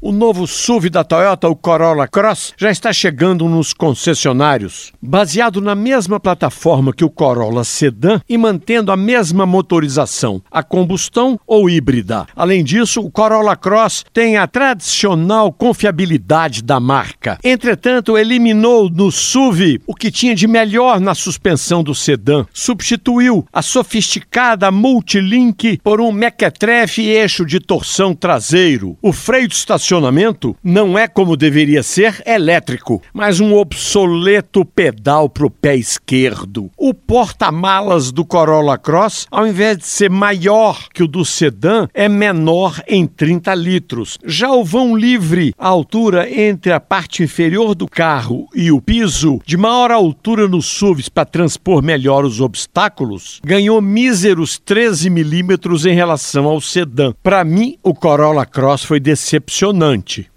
O novo SUV da Toyota, o Corolla Cross, já está chegando nos concessionários. Baseado na mesma plataforma que o Corolla Sedan e mantendo a mesma motorização, a combustão ou híbrida. Além disso, o Corolla Cross tem a tradicional confiabilidade da marca. Entretanto, eliminou no SUV o que tinha de melhor na suspensão do sedã. Substituiu a sofisticada Multilink por um mequetrefe eixo de torção traseiro. O freio de estacionamento não é como deveria ser elétrico, mas um obsoleto pedal para o pé esquerdo. O porta-malas do Corolla Cross, ao invés de ser maior que o do sedã, é menor em 30 litros. Já o vão livre, a altura entre a parte inferior do carro e o piso, de maior altura nos SUVs para transpor melhor os obstáculos, ganhou míseros 13 milímetros em relação ao sedã. Para mim, o Corolla Cross foi decepcionante impressionante.